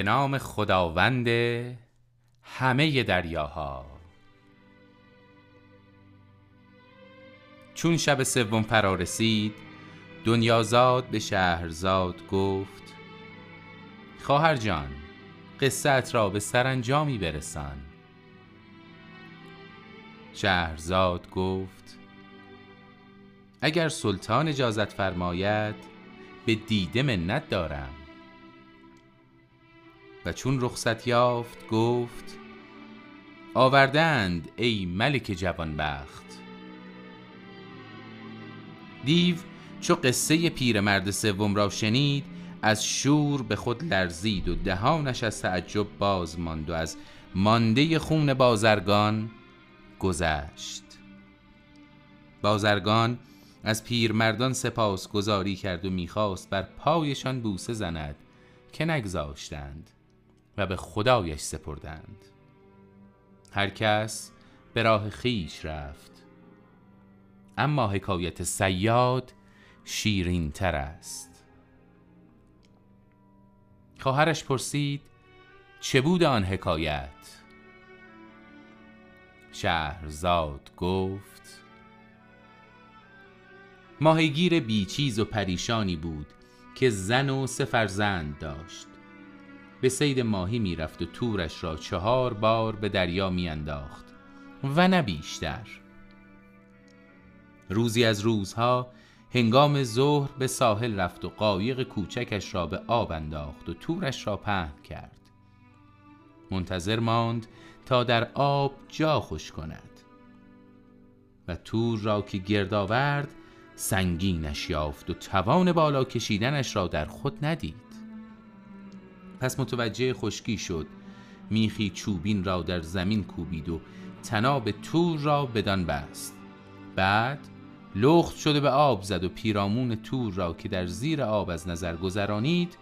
به نام خداوند همه دریاها. چون شب سوم فرا رسید دنیازاد به شهرزاد گفت خواهر جان قصت را به سرانجامی برسان. شهرزاد گفت اگر سلطان اجازت فرماید به دیده منت دارم. و چون رخصت یافت گفت آوردند ای ملک جوانبخت. دیو چو قصه پیرمرد سوم را شنید از شور به خود لرزید و دهانش از تعجب باز ماند و از مانده خون بازرگان گذشت. بازرگان از پیرمردان سپاس گذاری کرد و می‌خواست بر پایشان بوسه زند که نگذاشتند. و به خدایش سپردند. هر کس به راه خیش رفت. اما حکایت سیاد شیرین تر است. خواهرش پرسید چه بود آن حکایت؟ شهرزاد گفت ماهیگیر بیچیز و پریشانی بود که زن و سه فرزند داشت. به سید ماهی می‌رفت و تورش را چهار بار به دریا میانداخت و نه بیشتر. روزی از روزها هنگام ظهر به ساحل رفت و قایق کوچکش را به آب انداخت و تورش را پهن کرد. منتظر ماند تا در آب جا خوش کند. و تور را که گرد آورد سنگینش یافت و توان بالا کشیدنش را در خود ندید. پس متوجه خشکی شد. میخی چوبین را در زمین کوبید و تناب تور را بدان بست. بعد لخت شده به آب زد و پیرامون تور را که در زیر آب از نظر گذرانید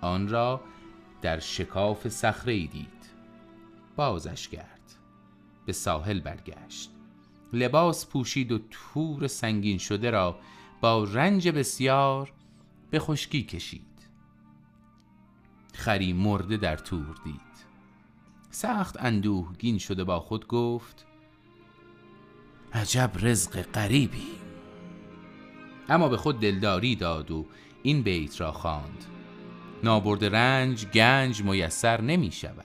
آن را در شکاف صخره دید. بازش کرد. به ساحل برگشت. لباس پوشید و تور سنگین شده را با رنج بسیار به خشکی کشید. خری مرده در تور دید. سخت اندوهگین شده با خود گفت عجب رزق غریبی اما به خود دلداری داد و این بیت را خواند. نابرد رنج گنج میسر نمی شود.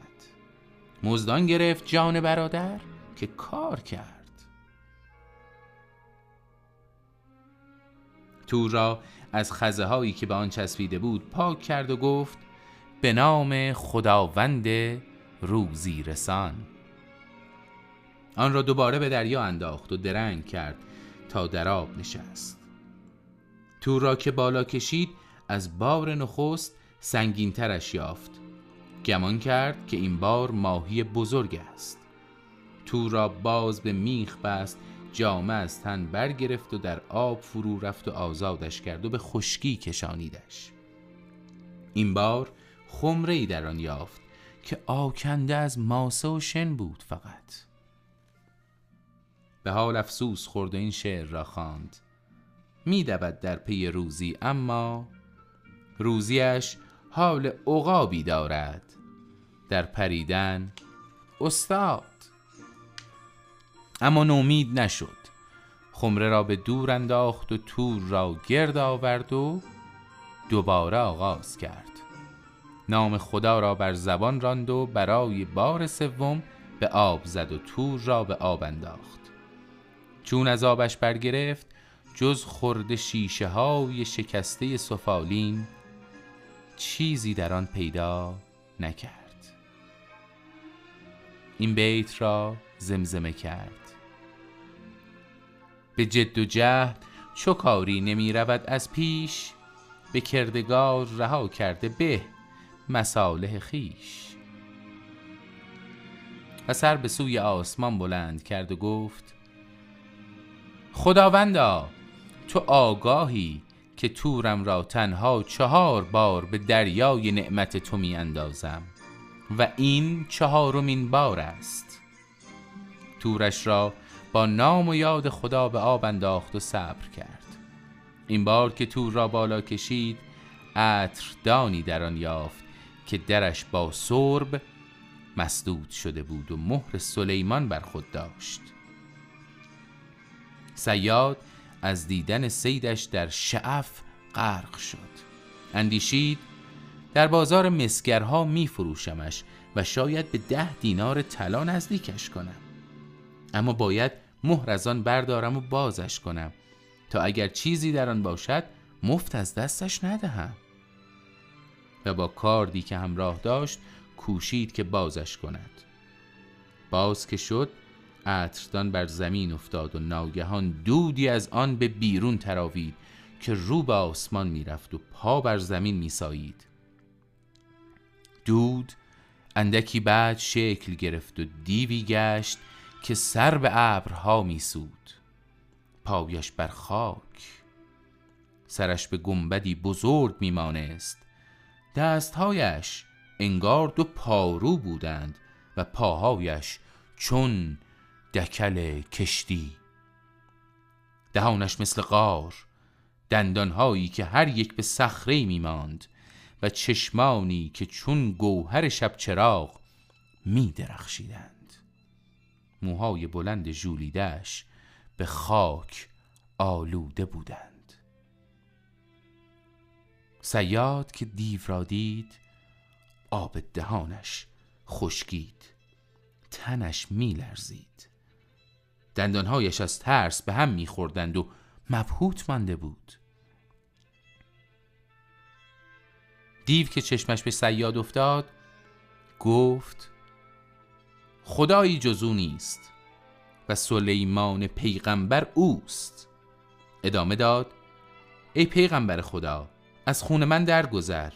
مزدان گرفت جان برادر که کار کرد. تور را از خزه هایی که به آن چسبیده بود پاک کرد و گفت به نام خداوند روزی رسان. آن را دوباره به دریا انداخت و درنگ کرد تا در آب نشست. تور را که بالا کشید از بار نخست سنگین ترش یافت. گمان کرد که این بار ماهی بزرگ است. تور را باز به میخ بست جامه از تن برگرفت و در آب فرو رفت و آزادش کرد و به خشکی کشانیدش. این بار خمره ای در آن یافت که آکنده از ماسه و شن بود فقط. به حال افسوس خورد و این شعر را خواند. میدود در پی روزی اما روزیش حال عقابی دارد. در پریدن استاد. اما نومید نشد. خمره را به دور انداخت و تور را گرد آورد و دوباره آغاز کرد. نام خدا را بر زبان راند و برای بار سوم به آب زد و تور را به آب انداخت. چون از آبش برگرفت جز خورد شیشه های شکسته سفالین چیزی در آن پیدا نکرد. این بیت را زمزمه کرد. به جد و جهد چو کاری نمی رود از پیش به کردگار رها کرده به. مساله خیش. و سر به سوی آسمان بلند کرد و گفت خداوندا تو آگاهی که تورم را تنها چهار بار به دریای نعمت تو می اندازم و این چهارمین بار است. تورش را با نام و یاد خدا به آب انداخت و صبر کرد. این بار که تور را بالا کشید عطر دانی در آن یافت که درش با سرب مسدود شده بود و مهر سلیمان بر خود داشت. سیاد از دیدن سیدش در شعف غرق شد. اندیشید در بازار مسگرها می فروشمش و شاید به ده دینار طلا نزدیکش کنم. اما باید مهر از آن بردارم و بازش کنم تا اگر چیزی در آن باشد مفت از دستش ندهم. و با کاردی که همراه داشت کوشید که بازش کند. باز که شد عطردان بر زمین افتاد و ناگهان دودی از آن به بیرون تراوید که رو به آسمان می‌رفت و پا بر زمین میسایید. دود اندکی بعد شکل گرفت و دیوی گشت که سر به ابرها میسود. پایش بر خاک. سرش به گنبدی بزرگ میمانست. دستهایش انگار دو پارو بودند و پاهایش چون دکل کشتی. دهانش مثل غار دندانهایی که هر یک به صخره می ماند و چشمانی که چون گوهر شب چراغ می درخشیدند موهای بلند ژولیدهش به خاک آلوده بودند. سیاد که دیو را دید آب دهانش خشکید تنش میلرزید دندانهایش از ترس به هم میخوردند و مبهوت مانده بود. دیو که چشمش به سیاد افتاد گفت خدایی جزو نیست و سلیمان پیغمبر اوست. ادامه داد ای پیغمبر خدا از خون من درگذر.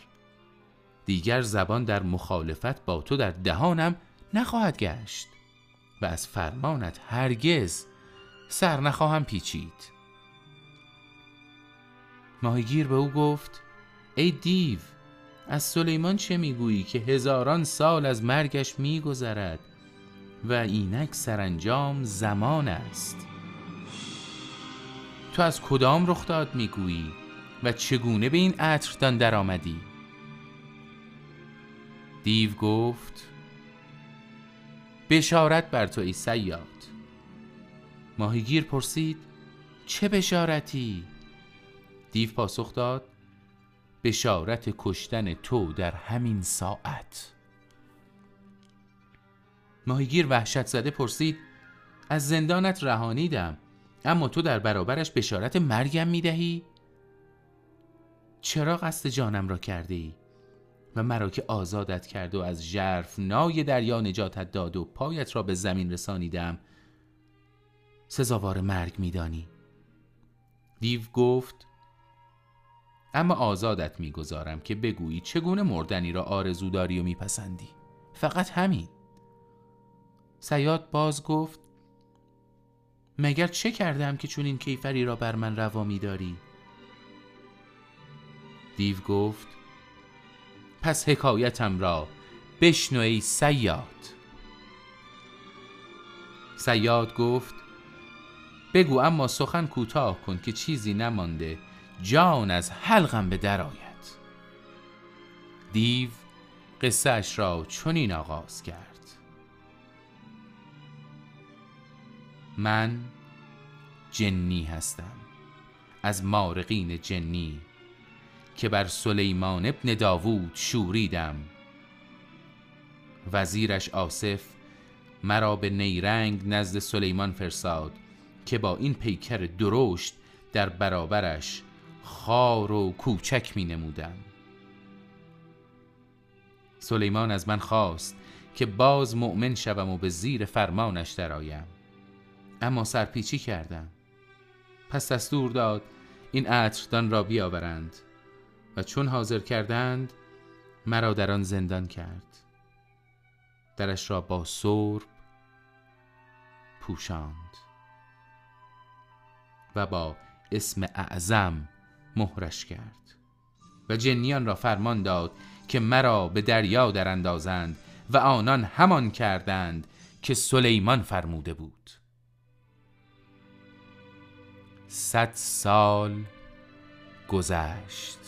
دیگر زبان در مخالفت با تو در دهانم نخواهد گشت و از فرمانت هرگز سر نخواهم پیچید. ماهیگیر به او گفت ای دیو از سلیمان چه می‌گویی که هزاران سال از مرگش میگذرد و اینک سرانجام زمان است؟ تو از کدام رخ داد می‌گویی؟ و چگونه به این عطردان در آمدی دیو گفت بشارت بر تو ای سیاد ماهیگیر پرسید چه بشارتی؟ دیو پاسخ داد بشارت کشتن تو در همین ساعت. ماهیگیر وحشت زده پرسید از زندانت رهانیدم اما تو در برابرش بشارت مرگم می‌دهی؟ چرا قصد جانم را کرده ای؟ و مرا که آزادت کرد و از جرف نای دریا نجاتت داد و پایت را به زمین رسانیدم سزاوار مرگ میدانی دیو گفت اما آزادت می‌گذارم که بگویی چگونه مردنی را آرزو داری و میپسندی فقط همین سیاد باز گفت مگر چه کردم که چون این کیفری را بر من روا داری؟ دیو گفت پس حکایتم را بشنو ای سیاد. سیاد گفت بگو اما سخن کوتاه کن که چیزی نمانده جان از حلقم به درآید دیو قصه را چنین آغاز کرد. من جنی هستم از مارقین جنی که بر سلیمان ابن داوود شوریدم. وزیرش آصف مرا به نیرنگ نزد سلیمان فرستاد که با این پیکر درشت در برابرش خار و کوچک می نمودم. سلیمان از من خواست که باز مؤمن شوم و به زیر فرمانش درآیم. اما سرپیچی کردم. پس دستور داد این عطردان را بیاورند. و چون حاضر کردند مرا در آن زندان کرد. درش را با سرب پوشاند و با اسم اعظم مهرش کرد و جنیان را فرمان داد که مرا به دریا در اندازند و آنان همان کردند که سلیمان فرموده بود. صد سال گذشت.